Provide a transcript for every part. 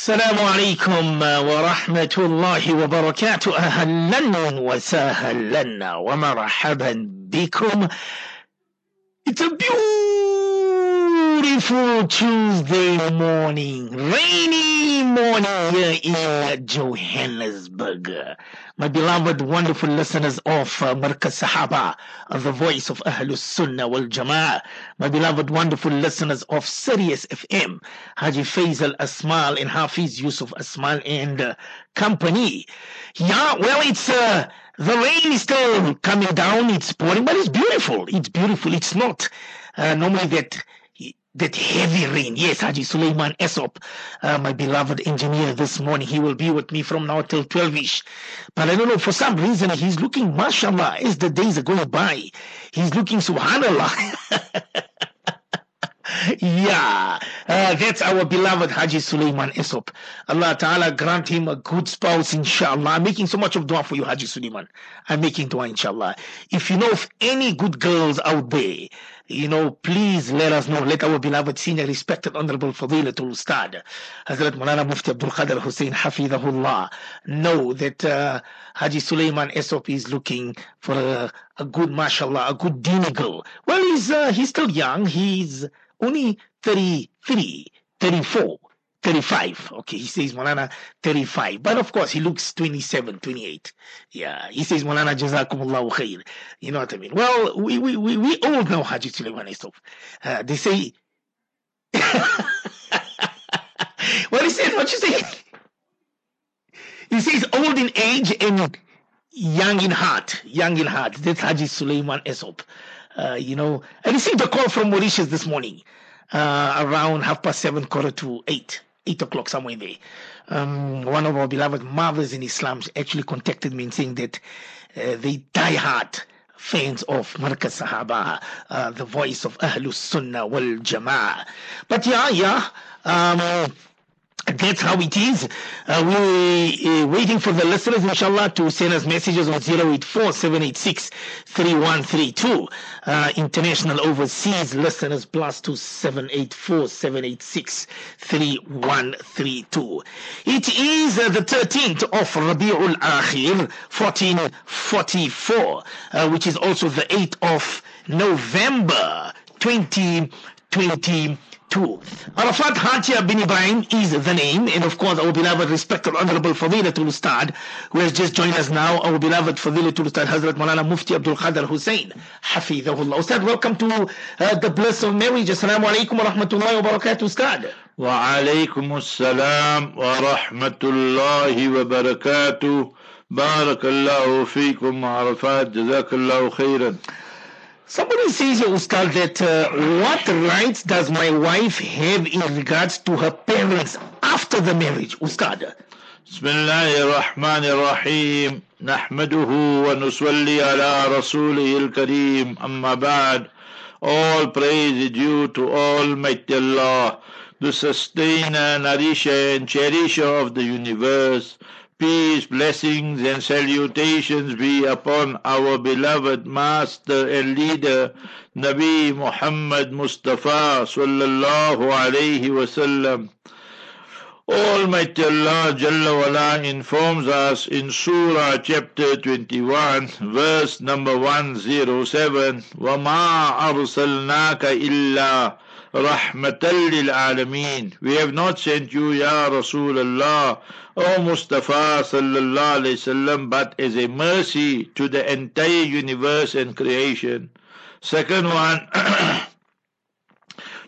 السلام عليكم ورحمة الله وبركاته. أهلا وسهلا ومرحبا بكم. It's a beautiful Tuesday morning, rainy morning here in Johannesburg. My beloved, wonderful listeners of uh, Markaz Sahaba, uh, the voice of Ahlus Sunnah wal Jama'ah. My beloved, wonderful listeners of Sirius FM, Haji Faisal Asmal and Hafiz Yusuf Asmal and uh, company. Yeah, well, it's uh, the rain is still coming down. It's pouring, but it's beautiful. It's beautiful. It's not uh, normally that that heavy rain. Yes, Haji Suleiman Esop, uh, my beloved engineer this morning. He will be with me from now till 12ish. But I don't know, for some reason, he's looking, mashallah, as the days are going by. He's looking, subhanallah. yeah, uh, that's our beloved Haji Suleiman Esop. Allah Ta'ala grant him a good spouse, inshallah. I'm making so much of dua for you, Haji Suleiman. I'm making dua, inshallah. If you know of any good girls out there, you know, please let us know. Let our beloved senior, respected, honorable Fadilatul Ustad, Hazrat Mulana Mufti Abdul Qadir Hussein Hafidahullah, know that uh, Haji Suleiman Esop is looking for a, a good, mashallah, a good dini girl. Well, he's, uh, he's still young. He's only 33, 34. 35. Okay, he says Molana 35. But of course, he looks 27, 28. Yeah, he says Molana Jazakumullahu khair. You know what I mean? Well, we, we, we, we all know Haji Suleiman Esop. Uh, they say, what he says, what you say? He says old in age and young in heart. Young in heart. That's Haji Suleiman Esop. Uh, you know, I received a call from Mauritius this morning uh, around half past seven, quarter to eight, eight o'clock, somewhere there. Um, one of our beloved mothers in Islam actually contacted me and saying that uh, they die hard fans of Markaz Sahaba, uh, the voice of Ahlus Sunnah wal Jama'ah. But yeah, yeah. Um, that's how it is. Uh, we're uh, waiting for the listeners, inshallah, to send us messages on 084 786 3132. Uh, international overseas listeners plus 2784 786 3132. It is uh, the 13th of Rabi'ul Akhir 1444, uh, which is also the 8th of November 2020 two. Arafat Hatia bin Ibrahim is the name, and of course our beloved, respected, honorable Fadilatul Ustad, who has just joined us now, our beloved Fadilatul Ustad Hazrat Malana Mufti Abdul Qadir Hussein, Hafidhahullah. Ustad, welcome to uh, the bliss of marriage. Assalamu alaikum wa rahmatullahi wa barakatuh, Ustad. وعليكم السلام ورحمة الله وبركاته بارك الله فيكم عرفات جزاك الله خيرا Somebody says, Ustad, that uh, what rights does my wife have in regards to her parents after the marriage, Ustad? بسم الله الرحمن الرحيم نحمده ونصلي على رسوله الكريم أما بعد All praise is due to Almighty Allah, the sustainer, nourisher and cherisher of the universe. Peace, blessings, and salutations be upon our beloved Master and Leader, Nabi Muhammad Mustafa sallallahu alayhi wasallam. Almighty Allah Jalla wala informs us in Surah chapter 21, verse number 107, وَمَا أَرْسَلْنَاكَ إِلَّا rahmatan alameen. We have not sent you, Ya Rasulullah, O Mustafa sallallahu alayhi wasallam, but as a mercy to the entire universe and creation. Second one,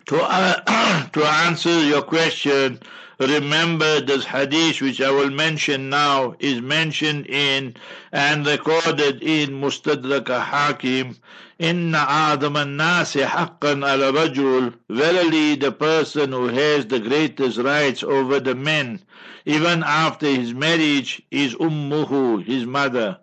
to, uh, to answer your question, remember this hadith which I will mention now is mentioned in and recorded in Mustadrak Hakim إن أعظم الناس حقا على رجل Verily the person who has the greatest rights over the men even after his marriage is أمه his mother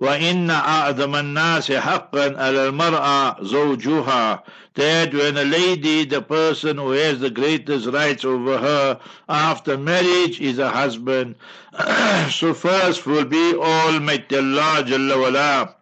وإن أعظم الناس حقا على المرأة زوجها that when a lady, the person who has the greatest rights over her after marriage is a husband. so first will be Almighty Allah Jalla wala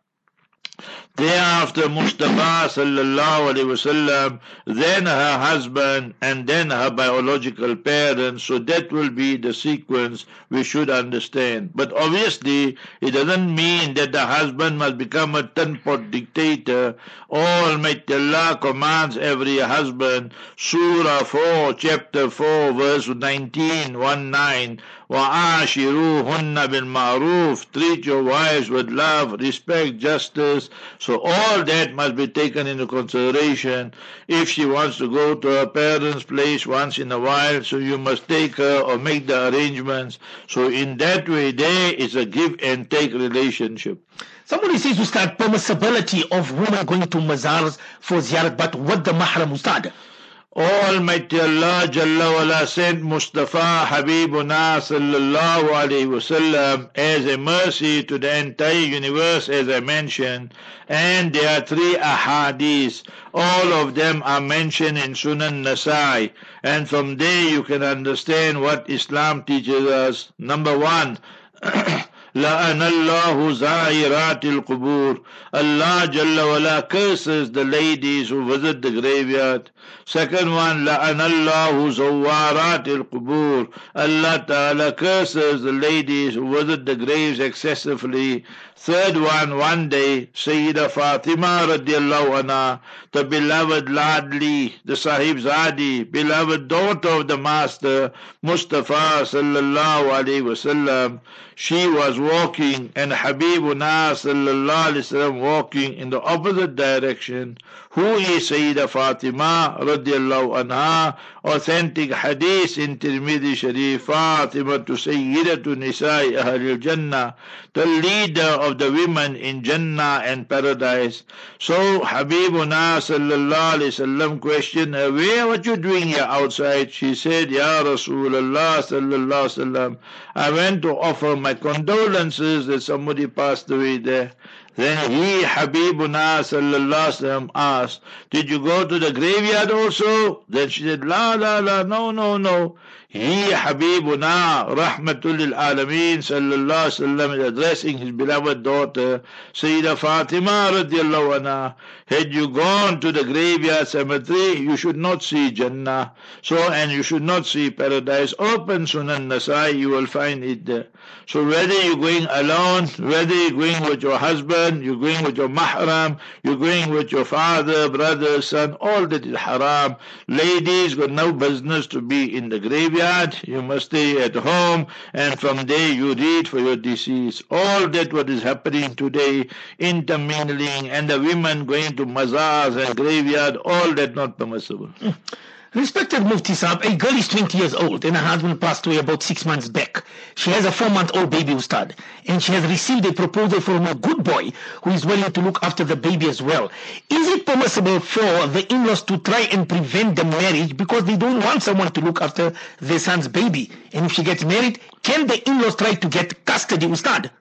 Thereafter Mustafa sallallahu alaihi wasallam, then her husband, and then her biological parents. So that will be the sequence we should understand. But obviously, it doesn't mean that the husband must become a ten-pot dictator. Almighty Allah commands every husband, Surah 4, chapter 4, verse 19, 1 9, وَعَاشِرُوهُنَّ بِالْمَعْرُوفِ Treat your wives with love, respect, justice. So all that must be taken into consideration. If she wants to go to her parents' place once in a while, so you must take her or make the arrangements. So in that way, there is a give and take relationship. Somebody says, Ustad, permissibility of women going to mazars for ziyarat, but what the mahram, Ustad? Almighty Allah Jalla wala sent Mustafa Habibuna sallallahu alayhi wasallam as a mercy to the entire universe as I mentioned and there are three ahadith all of them are mentioned in Sunan Nasai and from there you can understand what Islam teaches us number one لأن الله زائرات القبور Allah Jalla wala curses the ladies who visit the graveyard. Second one, La'anallahu zawarat al-qubur. Allah Ta'ala curses the ladies who visit the graves excessively. Third one, one day, Sayyida Fatima radiallahu anha, the beloved ladli, the sahib zadi, beloved daughter of the master, Mustafa sallallahu alayhi wasallam, she was walking and Habibuna sallallahu alayhi wasallam walking in the opposite direction. Who is Sayyida Fatima radiallahu anha? Authentic hadith in Tirmidhi Sharif, Fatima to Sayyidatu Nisa'i Ahlul Jannah, the leader of the women in Jannah and paradise. So Habibuna sallallahu alayhi wasallam questioned her, where what you doing here outside? She said, Ya Rasulullah sallallahu alayhi wasallam, I went to offer my condolences that somebody passed away there. Then he, Habibuna sallallahu asked, Did you go to the graveyard also? Then she said, La, la, la, no, no, no. He, Habibuna, Rahmatul Alameen sallallahu wasallam, is addressing his beloved daughter, Sayyida Fatima radiallahu anha. Had you gone to the graveyard cemetery, you should not see Jannah. So, and you should not see paradise. Open Sunan Nasai, you will find it there. So whether you're going alone, whether you're going with your husband, you're going with your mahram, you're going with your father, brother, son, all that is haram. Ladies got no business to be in the graveyard. You must stay at home and from there you read for your disease. All that what is happening today, intermingling and the women going to mazars and graveyard, all that not permissible. Respected Mufti Saab, a girl is 20 years old and her husband passed away about six months back. She has a four-month-old baby Ustad and she has received a proposal from a good boy who is willing to look after the baby as well. Is it permissible for the in-laws to try and prevent the marriage because they don't want someone to look after their son's baby? And if she gets married, can the in-laws try to get custody Ustad?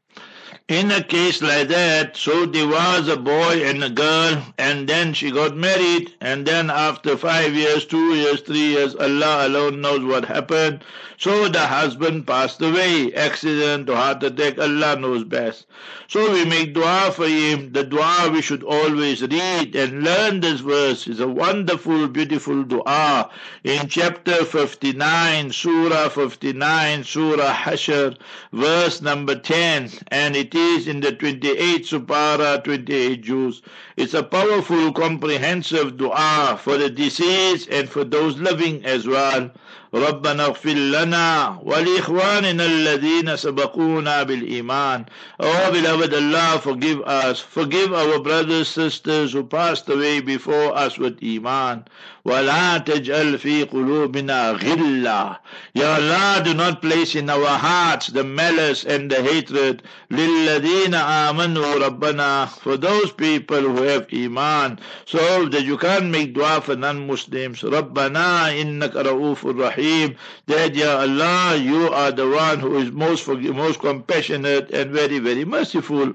In a case like that, so there was a boy and a girl, and then she got married, and then after five years, two years, three years, Allah alone knows what happened. So the husband passed away, accident or heart attack, Allah knows best. So we make dua for him. The dua we should always read and learn this verse. It's a wonderful, beautiful dua. In chapter 59, Surah 59, Surah Hashr, verse number 10, and it cities in the 28 Supara, 28 Juz. It's a powerful, comprehensive dua for the deceased and for those living as well. ربنا اغفر لنا ولإخواننا الذين سبقونا بالإيمان Oh beloved Allah forgive us forgive our brothers sisters who passed away before us with Iman ولا تجعل في قلوبنا غلا Ya Allah do not place in our hearts the malice and the hatred للذين آمنوا ربنا for those people who have Iman so that you can't make dua for non-Muslims ربنا إنك رؤوف رحيم that Ya Allah you are the one who is most most compassionate and very very merciful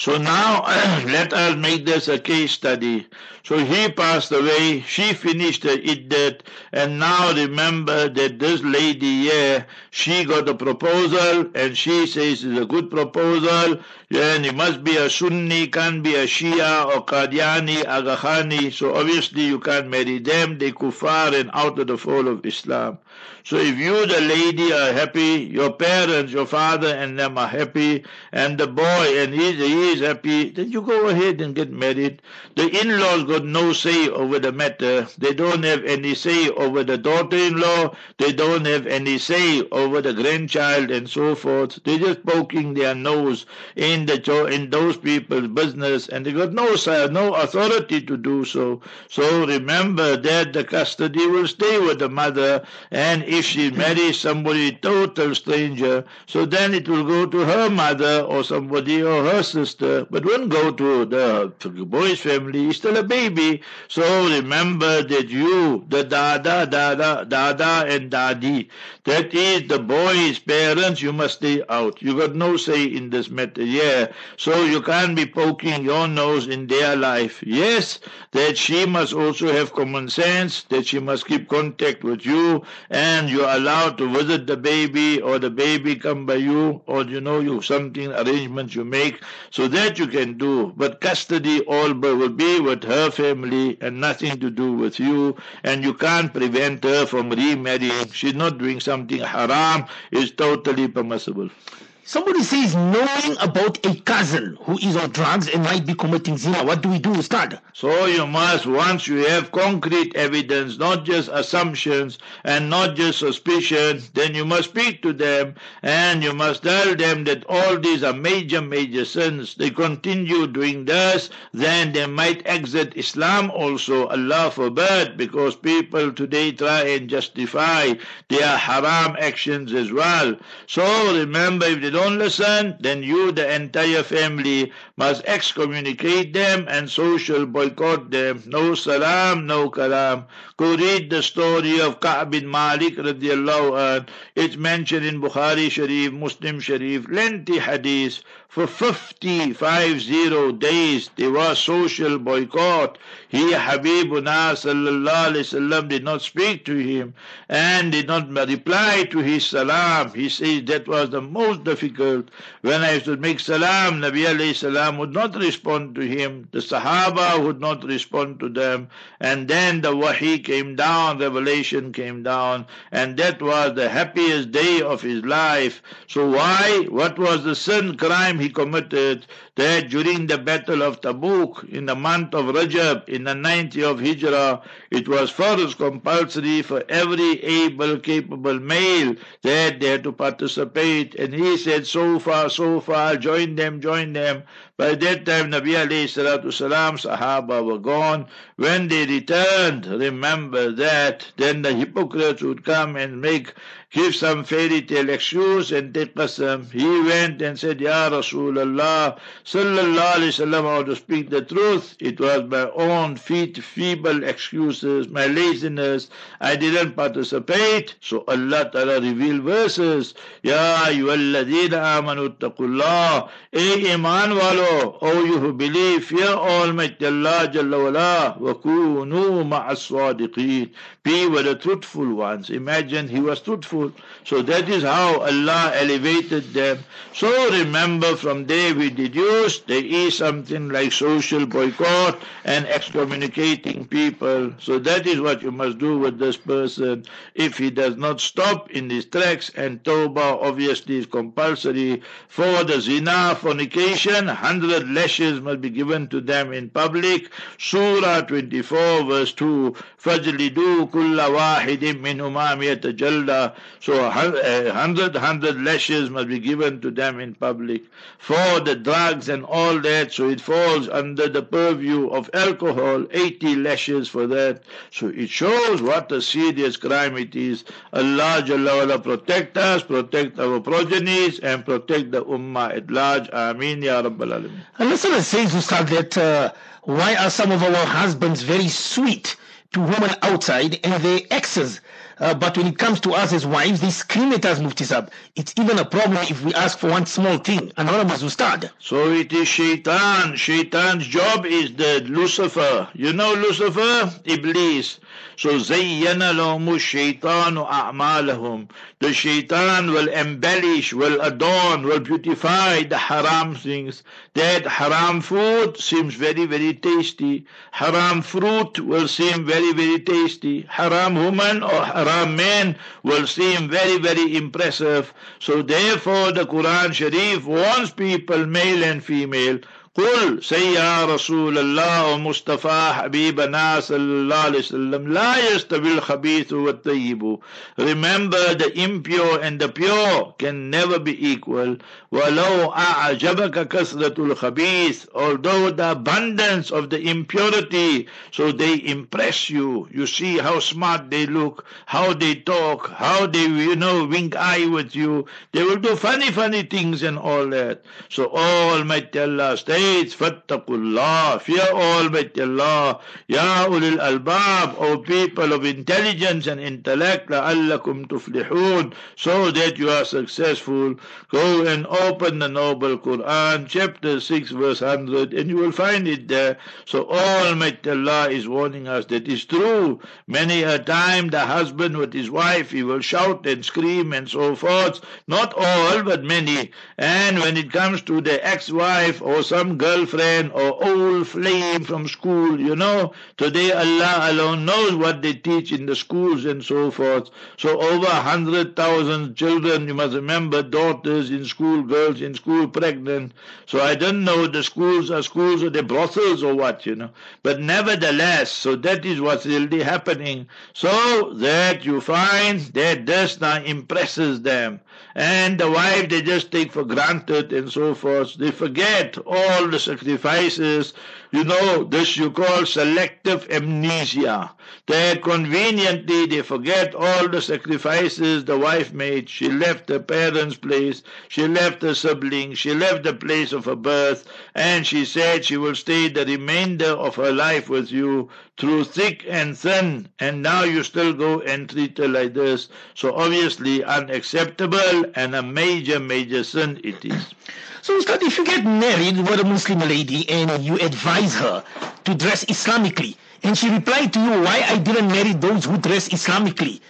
So now let us make this a case study. So he passed away, she finished her iddat, and now remember that this lady here, she got a proposal, and she says it's a good proposal, and it must be a Sunni, can't be a Shia or Qadiani, Aga so obviously you can't marry them, they kuffar and out of the fold of Islam. So if you, the lady, are happy, your parents, your father and them are happy, and the boy and he, he is happy, then you go ahead and get married. The in-laws got no say over the matter. They don't have any say over the daughter-in-law. They don't have any say over the grandchild and so forth. They're just poking their nose in the in those people's business, and they got no say, no authority to do so. So remember that the custody will stay with the mother, and if she marries somebody total stranger, so then it will go to her mother or somebody or her sister, but won't go to the boy's family. He's still a baby. So remember that you, the dada, dada, dada and dadi, that is the boy's parents, you must stay out. You got no say in this matter. Yeah. So you can't be poking your nose in their life. Yes, that she must also have common sense, that she must keep contact with you, and you're allowed to visit the baby or the baby come by you or you know you something arrangements you make so that you can do. But custody all will be with her family and nothing to do with you. And you can't prevent her from remarrying. She's not doing something haram. Is totally permissible Somebody says knowing about a cousin who is on drugs and might be committing zina. What do we do, Ustad? So you must, once you have concrete evidence, not just assumptions and not just suspicion, then you must speak to them and you must tell them that all these are major, major sins. They continue doing this, then they might exit Islam also. Allah forbid, because people today try and justify their haram actions as well. So remember, if they don't listen, then you, the entire family, must excommunicate them and social boycott them. No salam, no kalam. Go read the story of Ka'b bin Malik radiallahu anh. It's mentioned in Bukhari Sharif, Muslim Sharif, lengthy hadith. For 50, five zero days, there was social boycott. He, Habibuna sallallahu alayhi wasallam, did not speak to him and did not reply to his salam. He says that was the most difficult. When I used to make salam, Nabi alayhi would not respond to him. The Sahaba would not respond to them. And then the wahi came down, revelation came down, and that was the happiest day of his life. So why? What was the sin, crime he committed? That during the battle of Tabuk, in the month of Rajab, in the ninth year of Hijrah, it was first compulsory for every able, capable male that they had to participate. And he said, so far, so far, join them, join them. By that time, Nabi alayhi salam, Sahaba were gone. When they returned, remember that, then the hypocrites would come and make give some fairy tale excuse and take qasam. He went and said, Ya Rasulullah, sallallahu alayhi wasallam, want to speak the truth. It was my own feet, feeble excuses, my laziness. I didn't participate. So Allah Ta'ala revealed verses. Ya ayyuhalladhina amanu taqullah. Ey iman walo, O you who believe, fear Almighty Allah Jalla wala, wa kunu ma'as. Be with the truthful ones. Imagine he was truthful so that is how Allah elevated them. So remember from there we deduce there is something like social boycott and excommunicating people. So that is what you must do with this person. If he does not stop in his tracks and tawbah obviously is compulsory. For the zina, fornication, hundred lashes must be given to them in public. Surah 24 verse 2. فَجْلِدُوا كُلَّ وَاحِدٍ مِّنْهُمَا مِيَةَ جَلْدَةٍ so a hundred, hundred lashes must be given to them in public for the drugs and all that. So it falls under the purview of alcohol, 80 lashes for that. So it shows what a serious crime it is. Allah Jalla protect us, protect our progenies, and protect the ummah at large. Ameen Ya Rabbal Alameen. A listener says, Ustad, that uh, why are some of our husbands very sweet? to women outside and their exes. Uh, but when it comes to us as wives, they scream at us, Sab. It's even a problem if we ask for one small thing. Anonymous Ustad. So it is shaitan. Shaitan's job is the Lucifer. You know Lucifer? Iblis. So zayyana lahum shaitanu a'malahum. The shaitan will embellish, will adorn, will beautify the haram things. That haram food seems very, very tasty. Haram fruit will seem very, very tasty. Haram woman or haram man will seem very, very impressive. So therefore the Quran Sharif warns people, male and female, قل say يا رسول الله ومصطفى حبيبنا صلى الله عليه وسلم لا يستوي الخبيث والطيب remember the impure and the pure can never be equal ولو أعجبك كثرة الخبيث although the abundance of the impurity so they impress you you see how smart they look how they talk how they you know wink eye with you they will do funny funny things and all that so Almighty Allah stay states, Fattakullah, fear Almighty Allah, Ya ulil albab, O people of intelligence and intellect, la'allakum tuflihun, so that you are successful. Go and open the Noble Quran, chapter 6, verse 100, and you will find it there. So Almighty Allah is warning us that is true. Many a time the husband with his wife, he will shout and scream and so forth. Not all, but many. And when it comes to the ex-wife or some girlfriend or old flame from school, you know. Today Allah alone knows what they teach in the schools and so forth. So over a hundred thousand children, you must remember, daughters in school, girls in school, pregnant. So I don't know the schools are schools or the brothels or what, you know. But nevertheless, so that is what's really happening. So that you find that this now impresses them. And the wife they just take for granted and so forth. They forget all the sacrifices. You know, this you call selective amnesia. That conveniently they forget all the sacrifices the wife made. She left her parents' place, she left her siblings, she left the place of her birth, and she said she will stay the remainder of her life with you through thick and thin, and now you still go and treat her like this. So obviously unacceptable and a major, major sin it is. So, Ustad, if you get married with a Muslim lady and you advise her to dress Islamically, and she replied to you, why I didn't marry those who dress Islamically,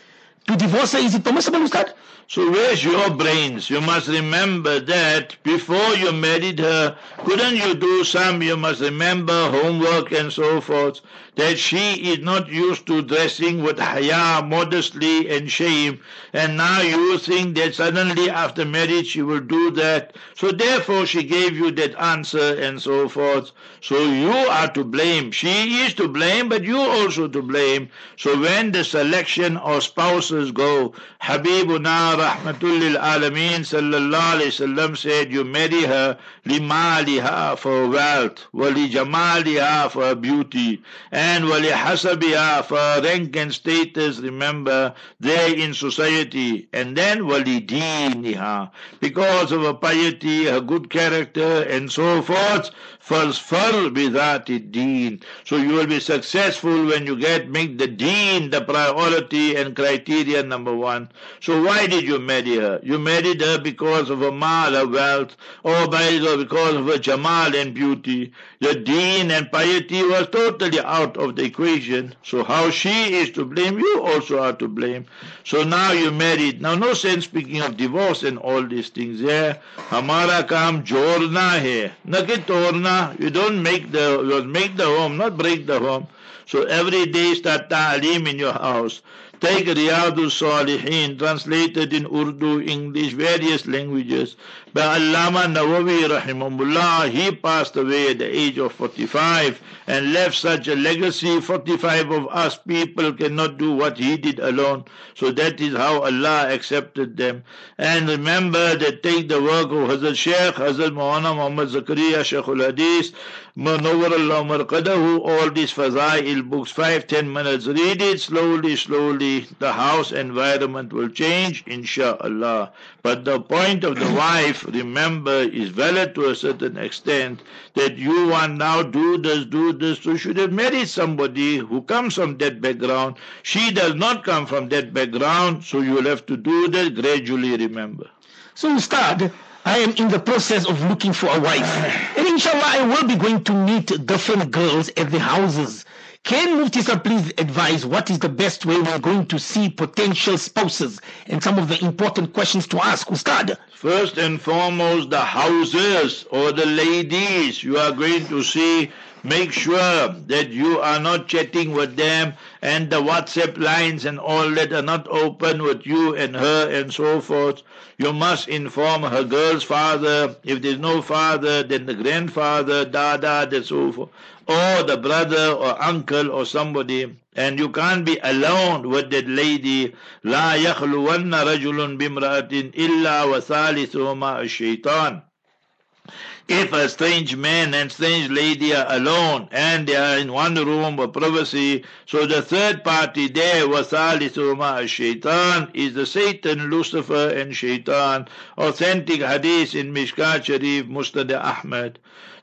to divorce her, is it permissible, Ustad? So where's your brains? You must remember that before you married her, couldn't you do some, you must remember, homework and so forth, that she is not used to dressing with haya, modestly and shame, and now you think that suddenly after marriage she will do that. So therefore she gave you that answer and so forth. So you are to blame. She is to blame, but you also to blame. So when the selection of spouses go, Habibuna rahmatul alameen sallallahu alayhi wasallam said you marry her limaliha for wealth, wali jamaliha for beauty, and wali hasabiha for rank and status, remember, there in society, and then wali diniha, because of her piety, her good character, and so forth, فَاصْفَرْ بِذَاتِ deen. So you will be successful when you get make the deen the priority and criteria number one. So why did you marry her? You married her because of her mal, her wealth, or by because of her Jamal and beauty. The deen and piety was totally out of the equation. So how she is to blame, you also are to blame. So now you married. Now no sense speaking of divorce and all these things. Yeah, hamara kam jorna hai, na ki. You don't make the you make the home, not break the home. So every day start taalim in your house. Take Riyadu Salihin, translated in Urdu, English, various languages. By Allama Nawawi rahimahullah, he passed away at the age of 45 and left such a legacy. 45 of us people cannot do what he did alone. So that is how Allah accepted them. And remember that take the work of Hazrat Sheikh, Hazrat Maulana Muhammad Zakaria, Sheikh al-Hadith, Manawar Allah Marqadahu, all these Fazail books, five, ten minutes. Read it slowly, slowly gradually the house environment will change, inshallah. But the point of the wife, remember, is valid to a certain extent that you want now do this, do this. So you should have married somebody who comes from that background. She does not come from that background, so you will have to do that gradually, remember. So, Ustad, I am in the process of looking for a wife. And inshallah, I will be going to meet different girls at the houses. Can Mufti sir please advise what is the best way we're going to see potential spouses and some of the important questions to ask, Ustad? First and foremost, the houses or the ladies you are going to see Make sure that you are not chatting with them and the WhatsApp lines and all that are not open with you and her and so forth. You must inform her girl's father. If there's no father, then the grandfather, dada, and so forth. Or the brother or uncle or somebody. And you can't be alone with that lady. لا يخلون رجل بامرأة إلا وثالثهما الشيطان if a strange man and strange lady are alone and they are in one room of privacy, so the third party there, wasalisuma shaitan, is the Satan, Lucifer, and shaitan. Authentic hadith in Mishkat Sharif, Musnad Ahmad.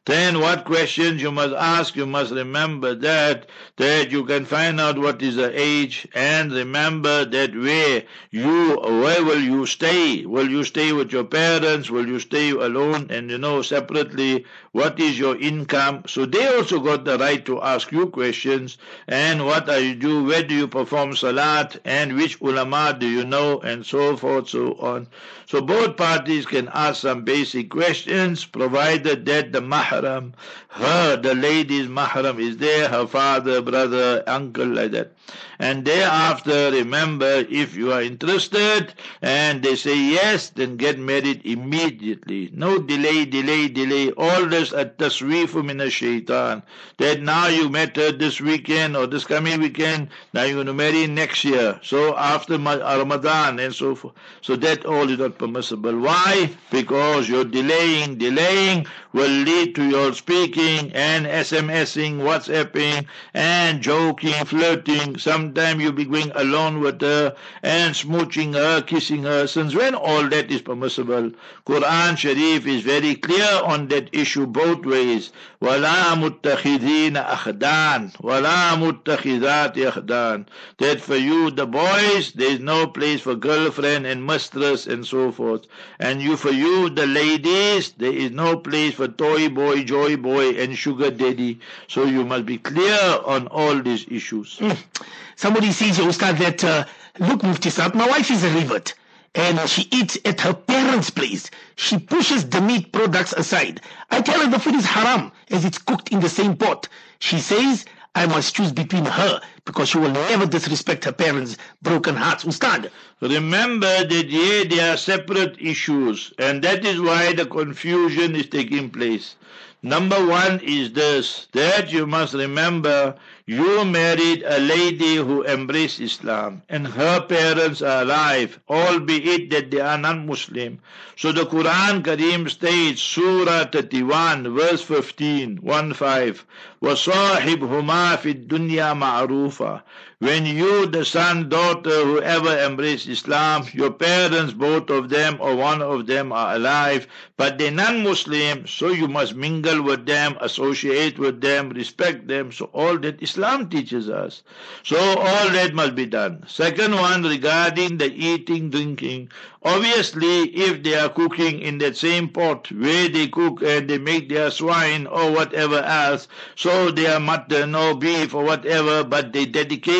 Then what questions you must ask, you must remember that, that you can find out what is the age and remember that where you, where will you stay? Will you stay with your parents? Will you stay alone and you know separately? What is your income? So they also got the right to ask you questions and what are you do? Where do you perform salat? And which ulama do you know? And so forth, so on. So both parties can ask some basic questions provided that the mahram. Her, the lady's mahram is there, her father, brother, uncle, like that. And thereafter, remember, if you are interested and they say yes, then get married immediately. No delay, delay, delay. All this at tasweefu min shaitan. That now you met her this weekend or this coming weekend, now you're going to marry next year. So after uh, Ramadan and so forth. So that all is not permissible. Why? Because you're delaying, delaying will lead to your speaking and SMSing, WhatsApping and joking, flirting. Sometimes you'll be going alone with her and smooching her, kissing her. Since when all that is permissible? Quran Sharif is very clear on that issue both ways. وَلَا مُتَّخِذِينَ أَخْدَانِ وَلَا مُتَّخِذَاتِ أَخْدَانِ That for you, the boys, there is no place for girlfriend and mistress and so forth. And you, for you, the ladies, there is no place for toy boy, joy boy, and sugar daddy. So you must be clear on all these issues. Somebody says, Ustad, that, uh, look, Mufti my wife is a revert and she eats at her parents' place. She pushes the meat products aside. I tell her the food is haram as it's cooked in the same pot. She says I must choose between her because she will never disrespect her parents' broken hearts. Ustad. Remember that yeah, they are separate issues and that is why the confusion is taking place. Number one is this, that you must remember you married a lady who embraced Islam and her parents are alive, albeit that they are non-Muslim. So the Quran Kareem states, Surah 31, verse 15, 1 5, وَصَاحِبْهُمَا فِي الدُّنْيَا مَعْرُوفًا when you, the son, daughter, whoever embrace Islam, your parents, both of them or one of them are alive, but they're non-Muslim, so you must mingle with them, associate with them, respect them. So all that Islam teaches us. So all that must be done. Second one, regarding the eating, drinking. Obviously, if they are cooking in that same pot where they cook and they make their swine or whatever else, so their mutton or beef or whatever, but they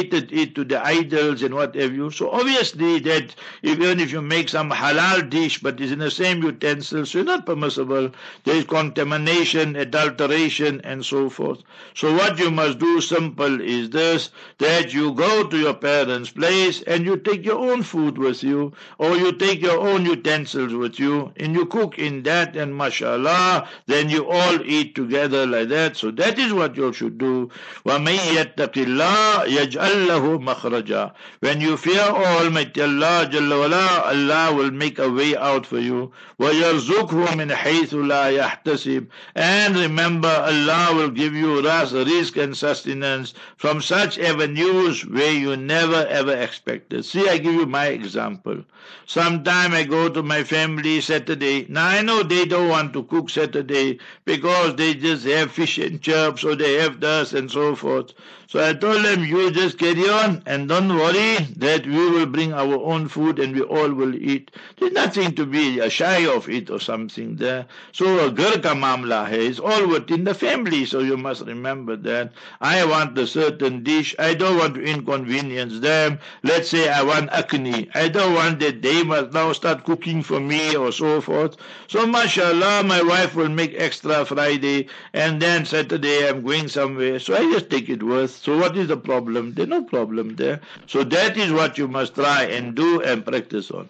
dedicated it to the idols and whatever you. So obviously that even if you make some halal dish but it's in the same utensils, so it's not permissible. There is contamination, adulteration and so forth. So what you must do simple is this, that you go to your parents' place and you take your own food with you or you take take your own utensils with you and you cook in that and mashallah then you all eat together like that so that is what you should do وَمَن يَتَّقِ اللَّهِ يَجْعَلْ يَجْعَلْ لَهُ When you fear Almighty Allah Jalla wala, Allah will make a way out for you. Wa مِنْ min لَا يَحْتَسِبْ And remember, Allah will give you rizq and sustenance from such avenues where you never ever expected. See, I give you my example. Sometime I go to my family Saturday. Now I know they don't want to cook Saturday because they just have fish and chips or they have dust and so forth. So I told them, you just carry on and don't worry that we will bring our own food and we all will eat. There's nothing to be shy of it or something there. So a Gurkha mamla is all within the family. So you must remember that. I want a certain dish. I don't want to inconvenience them. Let's say I want akni. I don't want that they must now start cooking for me or so forth. So mashallah, my wife will make extra Friday and then Saturday I'm going somewhere. So I just take it worth. So what is the problem? There's no problem there. So that is what you must try and do and practice on.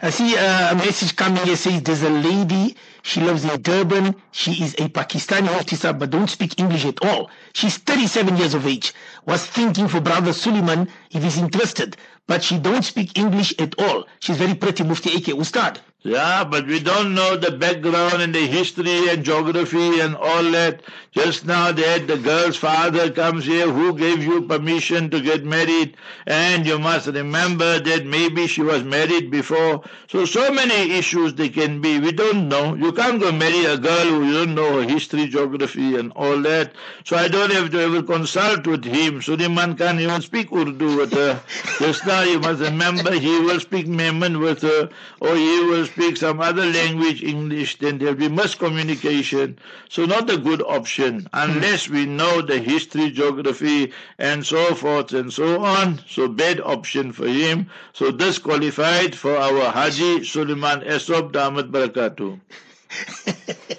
I see uh, a message coming here says there's a lady, she lives in Durban, she is a Pakistani officer but don't speak English at all. She's 37 years of age, was thinking for brother Suleiman if he's interested, but she don't speak English at all. She's very pretty, Mufti AK Ustad. Yeah, but we don't know the background and the history and geography and all that. Just now that the girl's father comes here, who gave you permission to get married? And you must remember that maybe she was married before. So, so many issues they can be. We don't know. You can't go marry a girl who you don't know her history, geography and all that. So I don't have to ever consult with him. So the man can't even speak Urdu with her. Just now you must remember he will speak Memon with her or he will speak some other language, English, then there'll be miscommunication. So not a good option unless we know the history, geography, and so forth and so on. So bad option for him. So disqualified for our Haji Suleiman Esop Damat Barakatuh.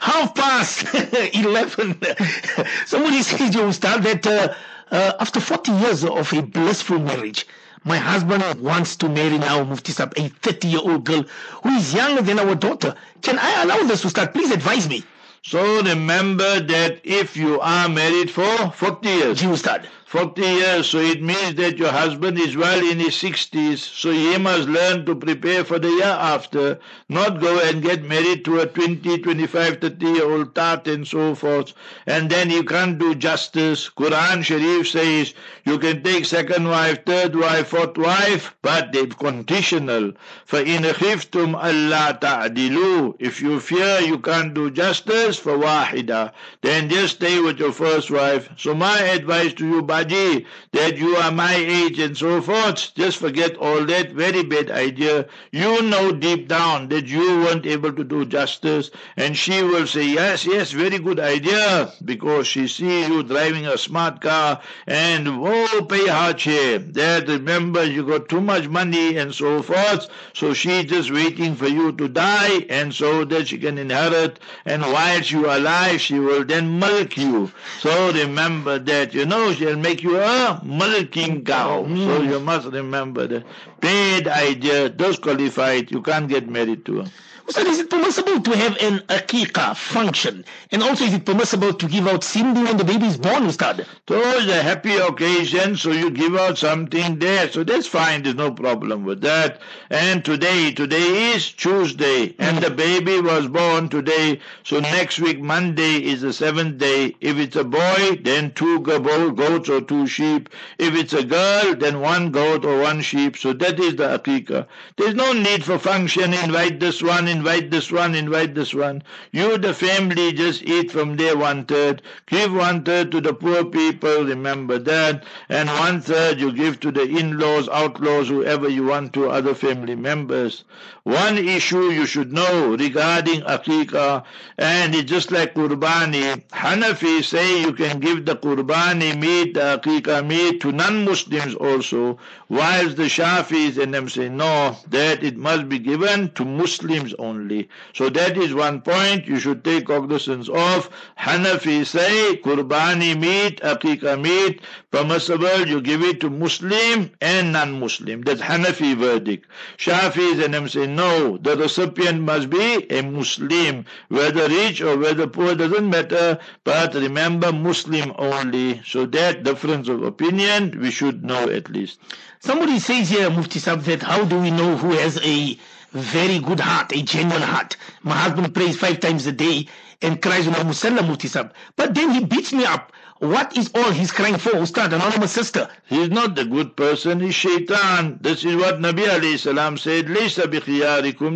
Half past 11. Somebody says, you start that uh, uh, after 40 years of a blissful marriage, my husband wants to marry now Mufti Sab, a 30 year old girl who is younger than our daughter. Can I allow this to start? Please advise me. So remember that if you are married for 40 years, Ji Ustad. 40 years, so it means that your husband is well in his 60s, so he must learn to prepare for the year after, not go and get married to a 20, 25, 30 year old tart and so forth, and then you can't do justice. Quran Sharif says you can take second wife, third wife, fourth wife, but they're conditional. فَإِنْ خِفْتُمْ أَلَّا تَعْدِلُوا If you fear you can't do justice, for wahida, then just stay with your first wife. So my advice to you, that you are my age and so forth, just forget all that very bad idea. You know deep down that you weren't able to do justice, and she will say, yes, yes, very good idea, because she sees you driving a smart car, and oh, pay hardship. That remember you got too much money and so forth, so she's just waiting for you to die, and so that she can inherit, and while you are alive, she will then milk you. So remember that, you know, she'll make you are milking cow. Mm. So you must remember that. Bad idea, disqualified, you can't get married to her. Ustad, is it permissible to have an akika function? And also, is it permissible to give out sindi when the baby is born, Ustad? So it's a happy occasion, so you give out something there. So that's fine, there's no problem with that. And today, today is Tuesday, and the baby was born today. So next week, Monday, is the seventh day. If it's a boy, then two go- goats or two sheep. If it's a girl, then one goat or one sheep. So that is the akika. There's no need for function, invite this one, invite this one, invite this one. You, the family, just eat from there one third. Give one third to the poor people, remember that. And one third you give to the in-laws, outlaws, whoever you want to, other family members. One issue you should know regarding aqiqah, and it's just like qurbani. Hanafi say you can give the qurbani meat, the aqiqah meat to non-Muslims also, whilst the Shafis and them say no, that it must be given to Muslims only. So that is one point you should take cognizance of. Hanafi say qurbani meat, aqiqah meat, permissible, you give it to Muslim and non-Muslim. That's Hanafi verdict. Shafis and them say no, the recipient must be a Muslim, whether rich or whether poor doesn't matter, but remember Muslim only. So that difference of opinion, we should know at least. Somebody says here, Mufti Sab, that how do we know who has a very good heart, a genuine heart? My husband prays five times a day and cries on Musalla Mufti Sab. But then he beats me up what is all he's crying for, Ustad, anonymous sister? He's not the good person, he's shaitan. This is what Nabi alayhi salam said, Laysa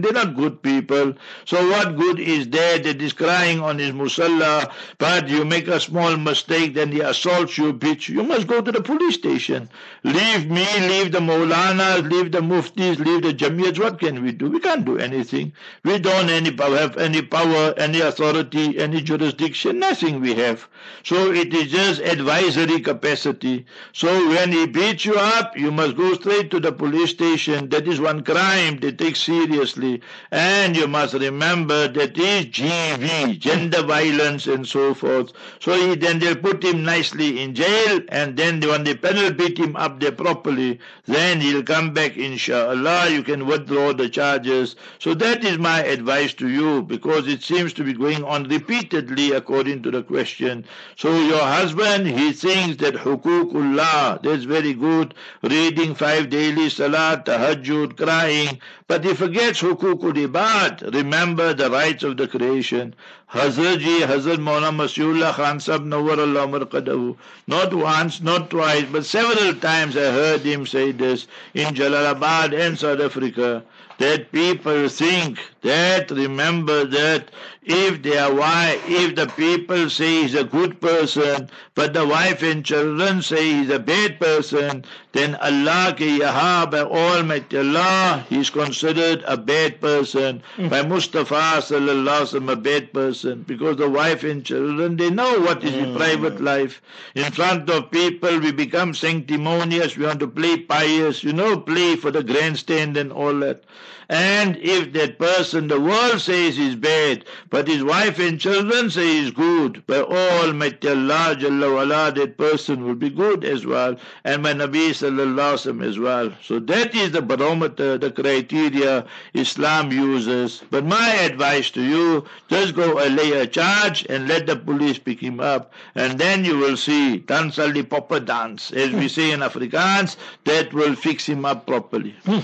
they're not good people. So what good is there that is crying on his musalla, but you make a small mistake, then he assaults you, bitch. You must go to the police station. Leave me, leave the Maulanas, leave the Muftis, leave the Jamiyats. What can we do? We can't do anything. We don't any, have any power, any authority, any jurisdiction, nothing we have. So it is just advisory capacity. So when he beats you up, you must go straight to the police station. That is one crime they take seriously. And you must remember that is GV, gender violence and so forth. So he, then they'll put him nicely in jail and then when the panel beat him up there properly, then he'll come back inshallah. You can withdraw the charges. So that is my advice to you because it seems to be going on repeatedly according to the question. So your husband, he thinks that hukukullah, that's very good, reading five daily salat, tahajjud, crying, but he forgets hukukul ibad, remember the rights of the creation. Hazrat ji, Hazrat Maulana Masihullah Khan Sahib Nawar. Not once, not twice, but several times I heard him say this in Jalalabad and South Africa that people think that remember that if their wife, if the people say he's a good person, but the wife and children say he's a bad person, then Allah ke yaha by Almighty Allah, he's considered a bad person. Mm. By Mustafa sallallahu a bad person, because the wife and children they know what is mm. private life. In front of people, we become sanctimonious. We want to play pious, you know, play for the grandstand and all that. And if that person, the world says is bad, but his wife and children say is good, by Almighty Allah Jalla wala, that person will be good as well, and by Nabi Sallallahu as well. So that is the barometer, the criteria Islam uses. But my advice to you, just go and lay a charge and let the police pick him up, and then you will see, dance the proper dance, as we say in Afrikaans, that will fix him up properly. Hmm.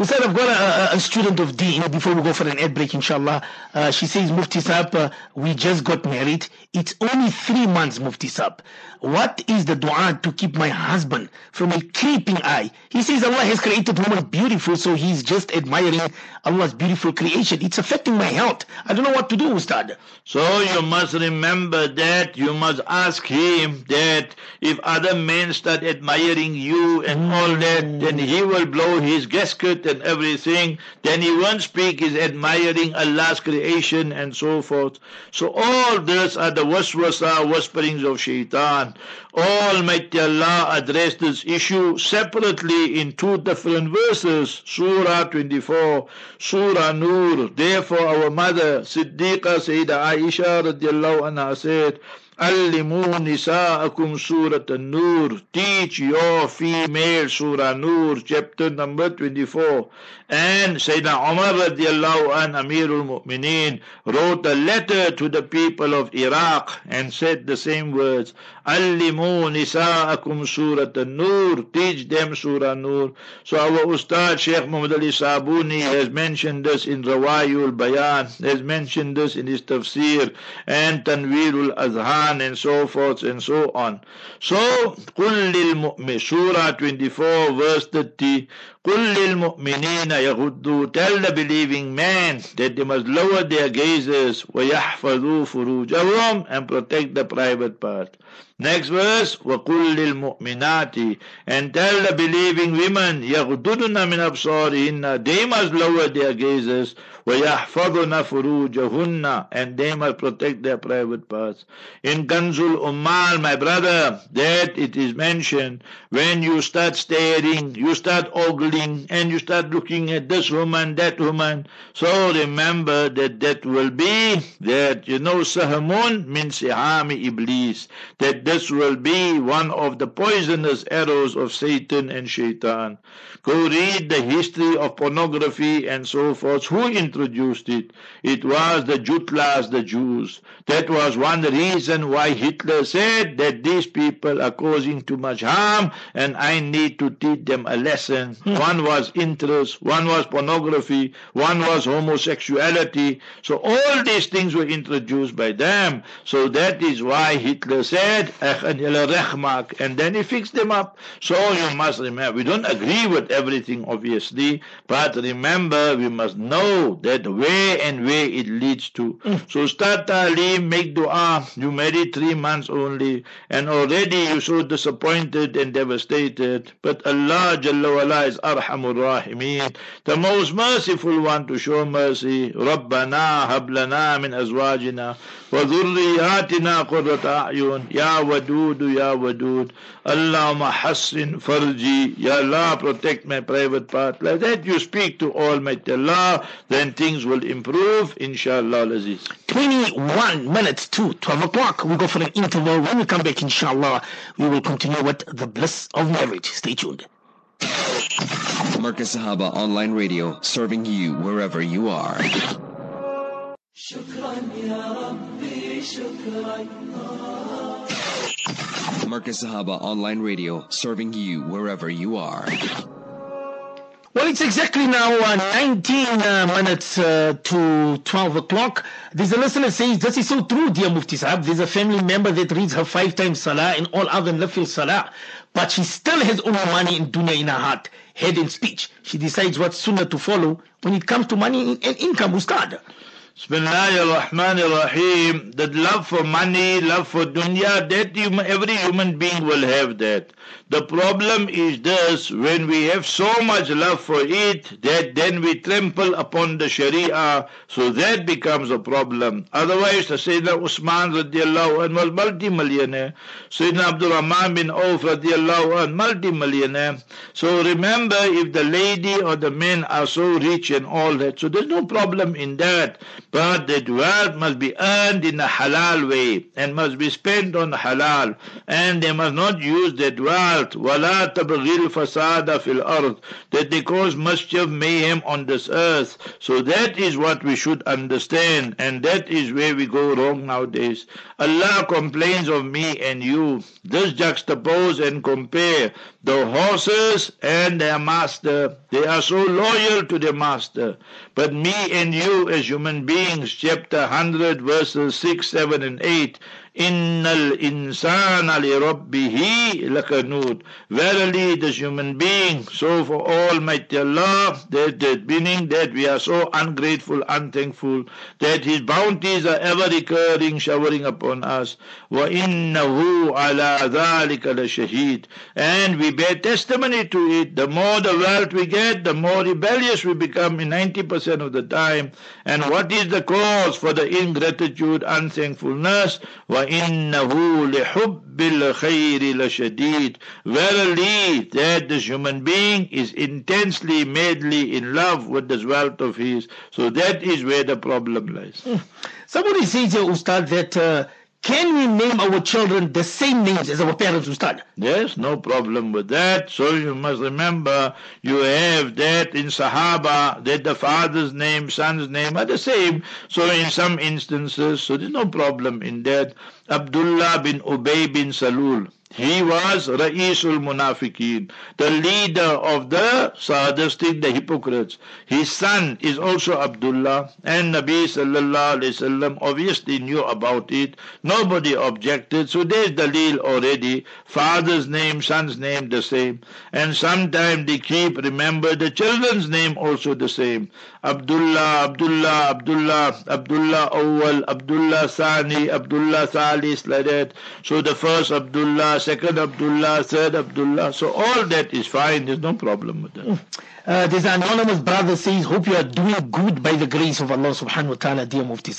Said I've got a, a, student of deen before we go for an ad break, inshallah. Uh, she says, Mufti Saab, uh, we just got married. It's only three months, Mufti Saab. What is the dua to keep my husband from a creeping eye? He says Allah has created woman beautiful, so he's just admiring Allah's beautiful creation. It's affecting my health. I don't know what to do, Ustad. So you must remember that you must ask him that if other men start admiring you and all that, then he will blow his gasket and everything. Then he won't speak his admiring Allah's creation and so forth. So all this are the waswasa, whisperings of shaitan. Almighty Allah addressed this issue separately in two different verses, Surah 24, Surah Nur. Therefore our mother, Siddiqa Sayyida Aisha radiallahu anha said, Allimu nisa'akum Surah An-Nur. Teach your female Surah Nur, chapter number 24. And Sayyidina Umar radiallahu an, Amirul Mu'mineen, wrote a letter to the people of Iraq and said the same words, Allimu nisa'akum surat nur teach them Surah Nur. So our Ustad Sheikh Muhammad Ali Sabuni has mentioned this in Rawayul Bayan, has mentioned this in his Tafsir and Tanwirul Azhan and so forth and so on. So, Qul lil Surah 24 verse 30, tell the believing men that they must lower their gazes ويحفظوا فروجهم and protect the private part Next verse, وَقُلْ لِلْمُؤْمِنَاتِ And tell the believing women, يَغْضُضْنَ مِنْ أَبْصَارِهِنَّ They must lower their gazes, وَيَحْفَظْنَ فُرُوجَهُنَّ And they must protect their private parts. In Kanzul Ummal, my brother, that it is mentioned, when you start staring, you start ogling, and you start looking at this woman, that woman. So remember that that will be that, you know, sahamun min sihami iblis. That this will be one of the poisonous arrows of Satan and Shaitan. Go read the history of pornography and so forth. Who introduced it? It was the Jutlas, the Jews. That was one reason why Hitler said that these people are causing too much harm and I need to teach them a lesson. One was interest, one was pornography, one was homosexuality. So all these things were introduced by them. So that is why Hitler said, and then he fixed them up. So you must remember, we don't agree with everything, obviously, but remember, we must know that where and where it leads to. So start talim, make dua. You married three months only, and already you're so disappointed and devastated. But Allah Jalla is Arhamur Rahimeen, the most merciful one to show mercy. ربنا هب لنا من أزواجنا وذرياتنا قرة أعين يا ودود يا ودود اللهم حسن فرجي Ya Allah protect my private part like that you speak to Almighty Allah then things will improve inshallah Aziz 21 minutes to 12 o'clock we go for an interval when we come back inshallah we will continue with the bliss of marriage stay tuned Marcus Sahaba Online Radio, serving you wherever you are. Marcus Sahaba Online Radio, serving you wherever you are. Well, it's exactly now uh, 19 uh, minutes uh, to 12 o'clock. There's a listener says, this is so true, dear Mufti Sahab. There's a family member that reads her five times salah and all other nafil salah, but she still has only money in dunya in her heart, head and speech. She decides what sunnah to follow when it comes to money and income, Ustad. Bismillah ar-Rahim. That love for money, love for dunya, that human, every human being will have that. The problem is this, when we have so much love for it, that then we trample upon the Sharia, so that becomes a problem. Otherwise, the Sayyidina Usman radiallahu anh was multi-millionaire. Sayyidina Abdul Rahman bin Auf radiallahu anh, multi-millionaire. So remember, if the lady or the men are so rich and all that, so there's no problem in that. But that wealth must be earned in a halal way and must be spent on halal. And they must not use that wealth الأرض ولا تبغي الفساد في الأرض that they cause mischief mayhem on this earth so that is what we should understand and that is where we go wrong nowadays Allah complains of me and you this juxtapose and compare the horses and their master they are so loyal to their master but me and you as human beings chapter 100 verses 6 7 and 8 Innal insana li rabbihi lakanud. Verily, this human being, so for Almighty Allah, that, that meaning that we are so ungrateful, unthankful, that His bounties are ever recurring, showering upon us. Wa innahu ala dhalika la shaheed. And we bear testimony to it. The more the wealth we get, the more rebellious we become in 90% of the time. And what is the cause for the ingratitude, unthankfulness? Wa وَإِنَّهُ لِحُبِّ الْخَيْرِ لَشَدِيدٌ Verily, that this human being is intensely, madly in love with this wealth of his. So that is where the problem lies. Somebody says here, Ustad, that uh, can we name our children the same names as our parents, Ustad? Yes, no problem with that. So you must remember you have that in Sahaba that the father's name, son's name are the same. So in some instances, so there's no problem in that. Abdullah bin Ubay bin Salul. He was Ra'isul Munafiqeen, the leader of the sadistic, the hypocrites. His son is also Abdullah, and Nabi sallallahu alayhi wasallam obviously knew about it. Nobody objected, so there's the dalil already. Father's name, son's name, the same. And sometimes they keep, remember the children's name also the same. Abdullah, Abdullah, Abdullah, Abdullah Awal, Abdullah Sani, Abdullah Salis, like that. So the first Abdullah, second Abdullah, third Abdullah. So all that is fine. There's no problem with that. Uh, there's an anonymous brother says, hope you are doing good by the grace of Allah subhanahu wa ta'ala, dear Mufti.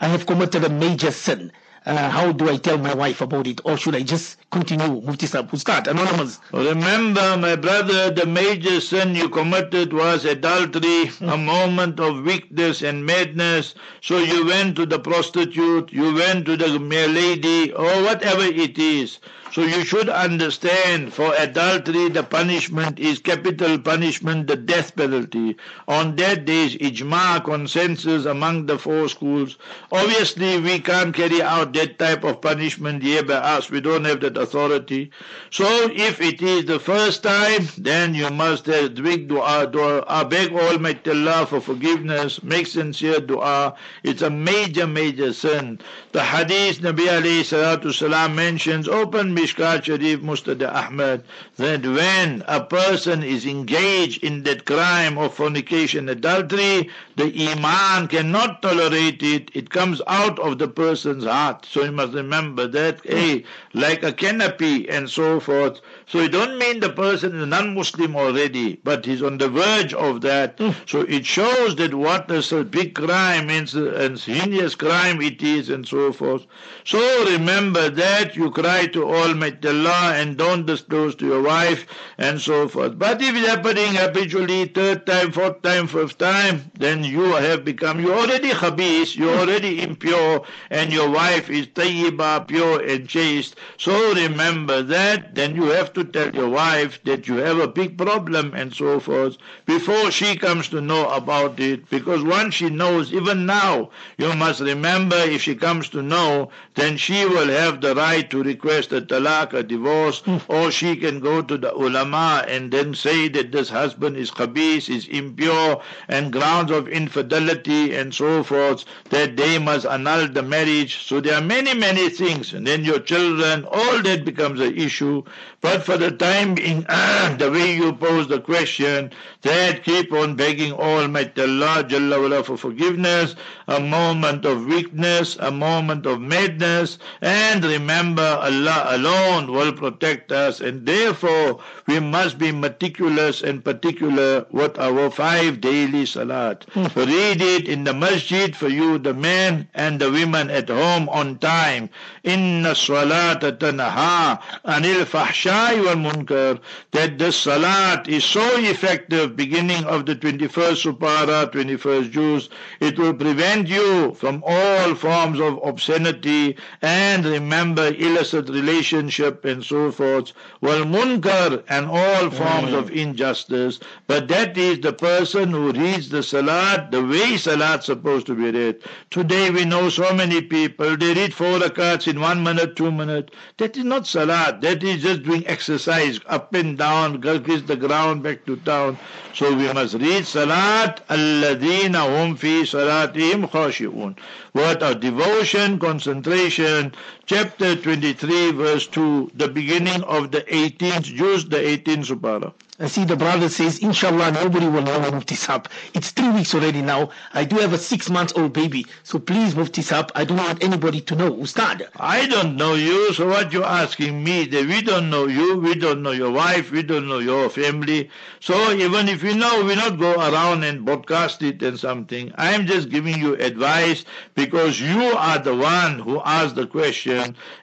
I have committed a major sin. uh, how do I tell my wife about it? Or should I just continue? Mufti Sahib, who start? Anonymous. Remember, my brother, the major sin you committed was adultery, a moment of weakness and madness. So you went to the prostitute, you went to the mere lady, or whatever it is. So you should understand for adultery the punishment is capital punishment, the death penalty. On that there is ijma, consensus among the four schools. Obviously we can't carry out that type of punishment here by us. We don't have that authority. So if it is the first time, then you must have big dua, dua, uh, beg Almighty Allah for forgiveness, make sincere dua. It's a major, major sin. The hadith Nabi alayhi salatu salam mentions, open Mishkat Sharif Musnad Ahmad, that when a person is engaged in that crime of fornication, adultery, the Iman cannot tolerate it. It comes out of the person's heart. So you must remember that, hey, like a canopy and so forth. So it don't mean the person is non-Muslim already, but he's on the verge of that. Hmm. So it shows that what a big crime and, and heinous crime it is and so forth. So remember that you cry to Almighty Allah and don't disclose to your wife and so forth. But if it's happening habitually third time, fourth time, fifth time, then you have become, you're already khabis, you're hmm. already impure, and your wife is tayyiba, pure and chaste. So remember that, then you have to tell your wife that you have a big problem and so forth before she comes to know about it. Because once she knows, even now, you must remember if she comes to know, then she will have the right to request a talaq, a divorce, hmm. or she can go to the ulama and then say that this husband is khabis, is impure, and grounds of infidelity and so forth, that they must annul the marriage. So there are many, many things. And then your children, all that becomes an issue. But for the time being, ah, the way you pose the question, that keep on begging Almighty Allah Jalla for forgiveness, a moment of weakness, a moment of madness, and remember Allah alone will protect us, and therefore we must be meticulous and particular with our five daily salat. Hmm. Read it in the masjid for you, the men and the women at home on time. Inna salata tanaha anil fahshai wal munkar. That the salat is so effective, beginning of the 21st supara, 21st juz, it will prevent you from all forms of obscenity and remember illicit relationship and so forth. Wal munkar and all forms of hmm. injustice. But that is the person who reads the salat the way salat's supposed to be read. Today we know so many people, they read four rakats in one minute, two minutes. That is not salat. That is just doing exercise up and down, kiss the ground, back to town. So we must read salat, alladina hum fi salatihim khashi'un. Word of devotion, concentration, chapter 23, verse 2, the beginning of the 18th juz, the 18th supara. I see the brother says, Inshallah, nobody will know Mufti Sahib. It's three weeks already now. I do have a six month old baby. So please, move this up. I don't want anybody to know. Ustad. I don't know you, so what you're asking me? That we don't know you, we don't know your wife, we don't know your family. So even if we know, we not go around and broadcast it and something. I am just giving you advice because you are the one who asked the question.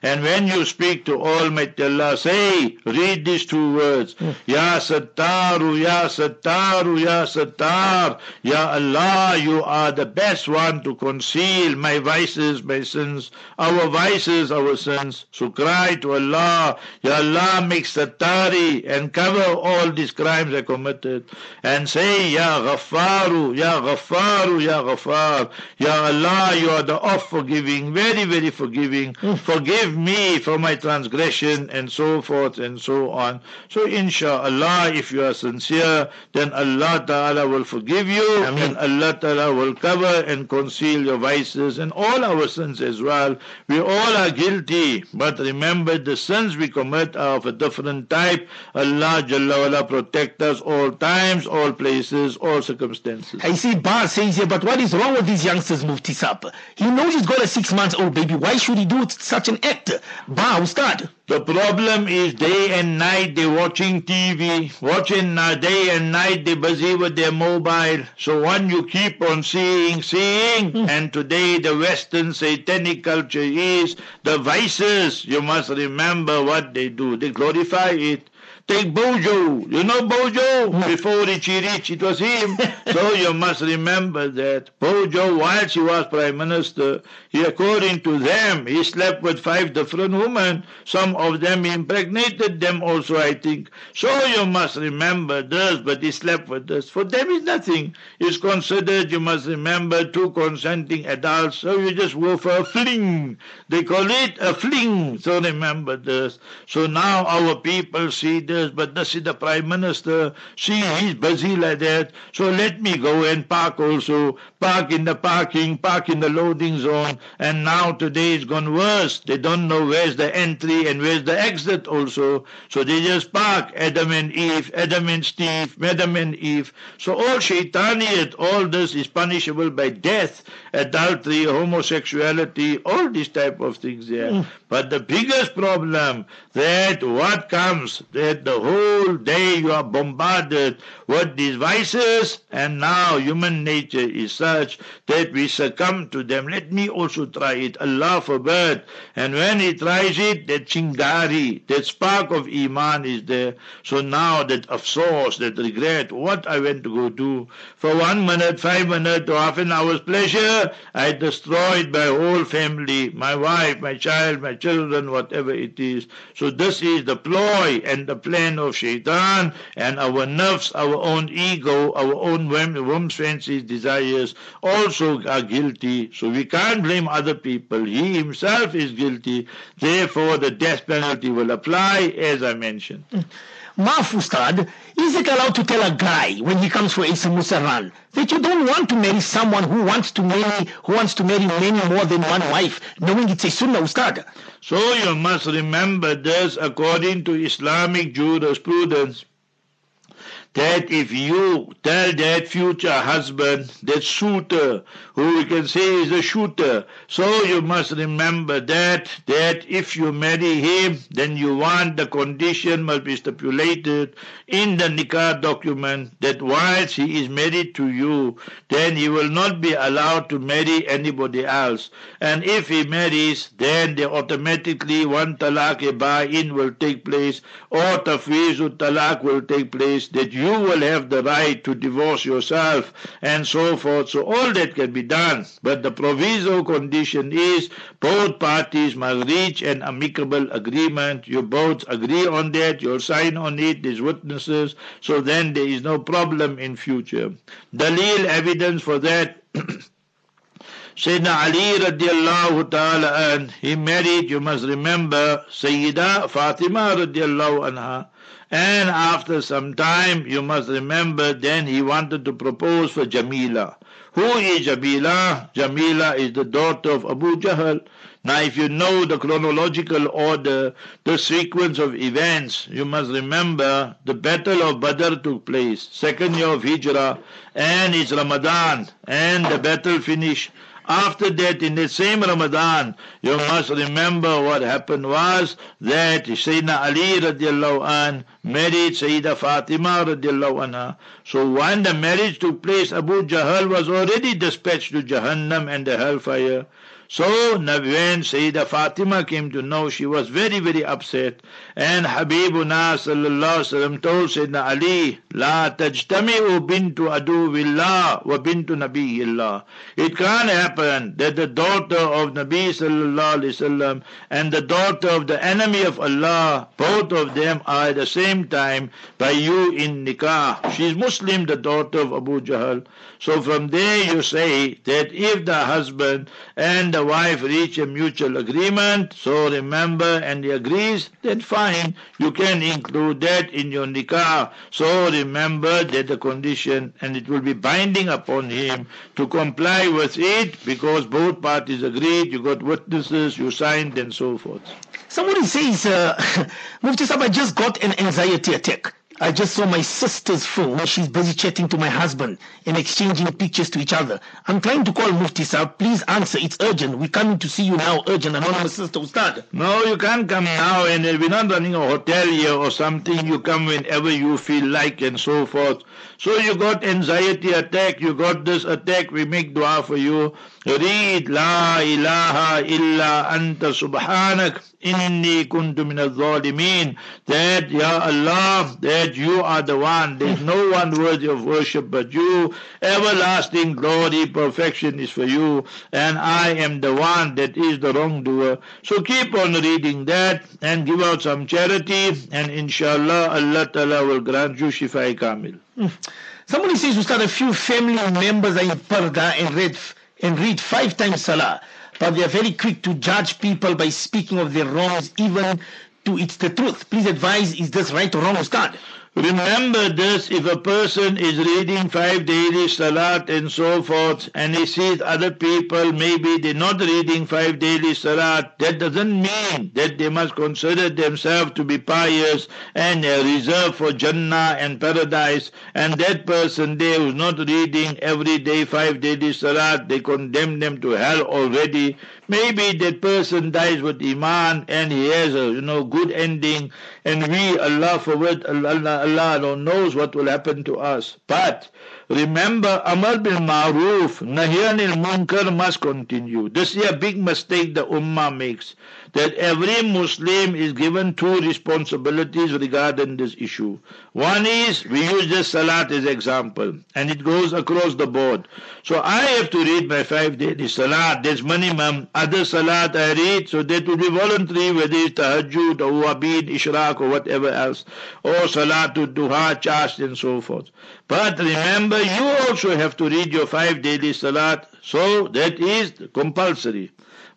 And when you speak to Almighty Allah, say, read these two words. Hmm. Ya Sattaru, Ya Sattaru, Ya Sattar. Ya Allah, you are the best one to conceal my vices, my sins, our vices, our sins. So cry to Allah, Ya Allah, make Sattari and cover all these crimes I committed. And say, Ya Ghafaru, Ya Ghafaru, Ya Ghafar. Ya Allah, you are the oft forgiving, very, very forgiving. Hmm. Forgive me for my transgression and so forth and so on. So inshallah, if you are sincere, then Allah Ta'ala will forgive you and Allah Ta'ala will cover and conceal your vices and all our sins as well. We all are guilty, but remember the sins we commit are of a different type. Allah Jalla wala protect us all times, all places, all circumstances. I see Bar says here, but what is wrong with these youngsters, Mufti Sahib? He knows he's got a six months old baby. Why should he do such an act? Bar, Ustad. The problem is day and night they're watching TV, watching uh, day and night they're busy with their mobile. So one you keep on seeing, seeing, and today the Western satanic culture is the vices. You must remember what they do. They glorify it. Take Bojo. You know Bojo? Before Richie Rich, it was him. so you must remember that. Bojo, while she was Prime Minister, he, according to them, he slept with five different women. Some of them impregnated them also, I think. So you must remember this, but he slept with this. For them it's nothing. It's considered, you must remember, two consenting adults. So you just go for a fling. They call it a fling. So remember this. So now our people see this but this is the Prime Minister. See, he's busy like that. So let me go and park also. Park in the parking, park in the loading zone. And now today it's gone worse. They don't know where's the entry and where's the exit also. So they just park Adam and Eve, Adam and Steve, Adam and Eve. So all shaitaniyat, all this is punishable by death, adultery, homosexuality, all these type of things there. Hmm. But the biggest problem that what comes, that the whole day you are bombarded with these vices, and now human nature is such that we succumb to them. Let me also try it. Allah forbid. And when he tries it, that chingari, that spark of iman is there. So now that afsos, that regret, what I went to go do for one minute, five minutes, or half an hour's pleasure, I destroyed my whole family, my wife, my child, my children, whatever it is. So this is the ploy and the plan of shaitan and our nafs, our own ego, our own whims, fancies, desires also are guilty. So we can't blame other people. He himself is guilty. Therefore, the death penalty will apply, as I mentioned. Hmm. Maaf, Ustad, is it allowed to tell a guy when he comes for Isa Musaran that you don't want to marry someone who wants to marry who wants to marry many more than one wife, knowing it's a sunnah, Ustad? So you must remember this according to Islamic jurisprudence that if you tell that future husband, that suitor, who we can say is a shooter, so you must remember that, that if you marry him, then you want the condition must be stipulated in the nikah document that whilst he is married to you, then he will not be allowed to marry anybody else. And if he marries, then they automatically one talaq in will take place, or tafwizul talaq will take place, that you will have the right to divorce yourself and so forth. So all that can be done. But the proviso condition is both parties must reach an amicable agreement. You both agree on that. You'll sign on it. There's witnesses. So then there is no problem in future. Dalil evidence for that. Sayyidina Ali radiallahu ta'ala and he married, you must remember, Sayyida Fatima radiallahu anha. And after some time, you must remember, then he wanted to propose for Jamila. Who is Jamila? Jamila is the daughter of Abu Jahl. Now, if you know the chronological order, the sequence of events, you must remember the Battle of Badr took place, second year of Hijrah, and it's Ramadan, and the battle finished. After that, in the same Ramadan, you must remember what happened was that Sayyidina Ali radiallahu an married Sayyida Fatima radiallahu anha. So when the marriage took place, Abu Jahl was already dispatched to Jahannam and the hellfire. So when Sayyida Fatima came to know, she was very, very upset. And Habibuna sallallahu sallam told Sayyidina Ali, La tajtami'u bintu aduwillah wa bintu nabiyillah. It can't happen that the daughter of Nabi sallallahu alayhi wasallam and the daughter of the enemy of Allah, both of them are at the same time by you in nikah. She's Muslim, the daughter of Abu Jahl. So from there you say that if the husband and the wife reach a mutual agreement, so remember and he agrees, then fine, you can include that in your nikah. So remember that the condition and it will be binding upon him to comply with it because both parties agreed, you got witnesses, you signed and so forth. Somebody says, uh, Mufti Saba just got an anxiety attack. I just saw my sister's phone where she's busy chatting to my husband and exchanging pictures to each other. I'm trying to call Mufti Saab. Please answer. It's urgent. We're coming to see you now. Urgent. Anonymous sister Ustad. No, you can't come now, and we're not running a hotel here or something. You come whenever you feel like, and so forth. So you got anxiety attack, you got this attack. We make dua for you. Read La ilaha illa anta subhanak inni kuntu min al-zalimin. That, Ya Allah, that you are the one. There's no one worthy of worship but you. Everlasting glory, perfection is for you. And I am the one that is the wrongdoer. So keep on reading that and give out some charity. And inshallah, Allah Ta'ala will grant you shifa kamil. Hmm. Somebody says, Ustad, a few family members in Parda and read, and read five times Salah, but they are very quick to judge people by speaking of their wrongs, even to it's the truth. Please advise, is this right or wrong, Ustad? Remember this, if a person is reading five daily salat and so forth, and he sees other people, maybe they're not reading five daily salat, that doesn't mean that they must consider themselves to be pious and reserved for Jannah and paradise, and that person there who's not reading every day five daily salat, they condemn them to hell already. Maybe that person dies with Iman and he has a you know good ending, and we, Allah forbid, Allah Allah knows what will happen to us. But remember, Amar bil Maruf, Nahyan al Munkar must continue. This is a big mistake the Ummah makes. That every Muslim is given two responsibilities regarding this issue. One is, we use this Salat as example, and it goes across the board. So I have to read my five daily Salat, there's minimum. Other Salat I read, so that will be voluntary, whether it's Tahajjud or Wabid, Ishraq or whatever else, or Salatul Duha, Chasht and so forth. But remember, you also have to read your five daily Salat, so that is compulsory.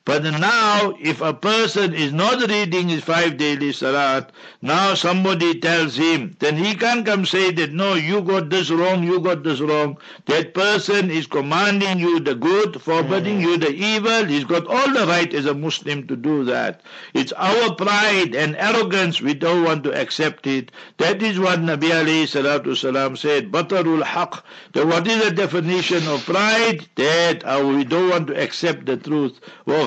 But now, if a person is not reading his five daily salat, now somebody tells him, then he can't come say that, no, you got this wrong, you got this wrong. That person is commanding you the good, forbidding you the evil. He's got all the right as a Muslim to do that. It's our pride and arrogance, we don't want to accept it. That is what Nabi alayhi salatu salam said, Batarul haq. That what is the definition of pride? That uh, we don't want to accept the truth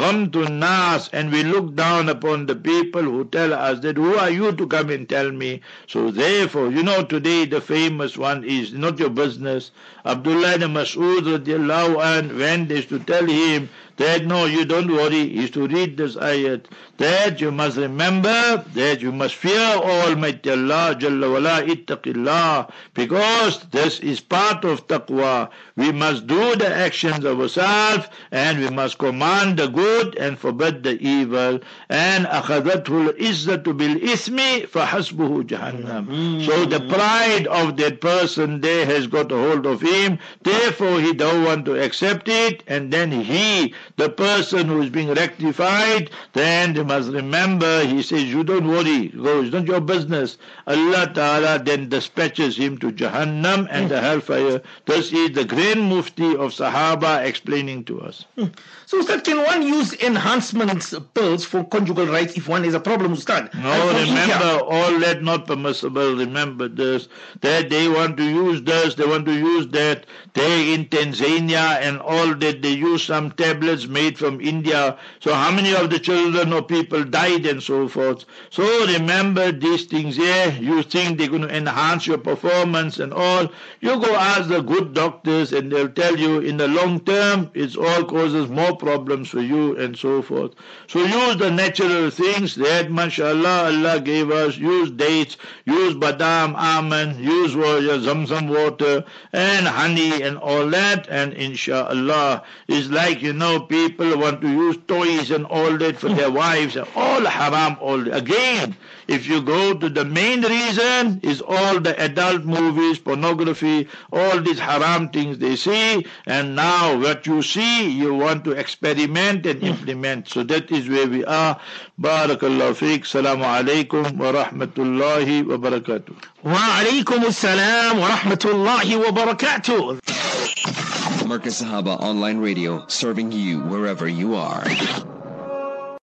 to nas and we look down upon the people who tell us that who are you to come and tell me so therefore you know today the famous one is not your business Abdullah ibn Mas'ud radiallahu an went is to tell him that no, you don't worry, is to read this ayat, that you must remember, that you must fear Almighty Allah, Jalla wala, ittaqillah, because this is part of taqwa. We must do the actions of ourselves, and we must command the good and forbid the evil. And أخذته العزة بالإثم فحسبه جهنم. So the pride of that person there has got a hold of him, therefore he don't want to accept it, and then he the person who is being rectified, then they must remember, he says, you don't worry, go, it's not your business. Allah Ta'ala then dispatches him to Jahannam and the hellfire. This is the grand mufti of Sahaba explaining to us. Hmm. So, Ustad, can one use enhancement uh, pills for conjugal rights if one has a problem, Ustad? No, remember, all that not permissible. Remember this, that they want to use this, they want to use that. They in Tanzania and all that, they use some tablets made from India. So how many of the children or people died and so forth. So remember these things here. You think they're going to enhance your performance and all. You go ask the good doctors and they'll tell you in the long term it all causes more problems for you and so forth. So use the natural things that mashallah Allah gave us. Use dates, use badam, almond, use water, zamzam water and honey and all that and inshallah it's like you know people want to use toys and all that for their wives, all haram, all again. If you go to the main reason is all the adult movies, pornography, all these haram things they see, and now what you see, you want to experiment and hmm. implement. So that is where we are. Barakallahu fik. Salamu alaikum wa rahmatullahi wa barakatuh. Wa alaikum assalam wa rahmatullahi wa barakatuh. Marcus Sahaba Online Radio, serving you wherever you are.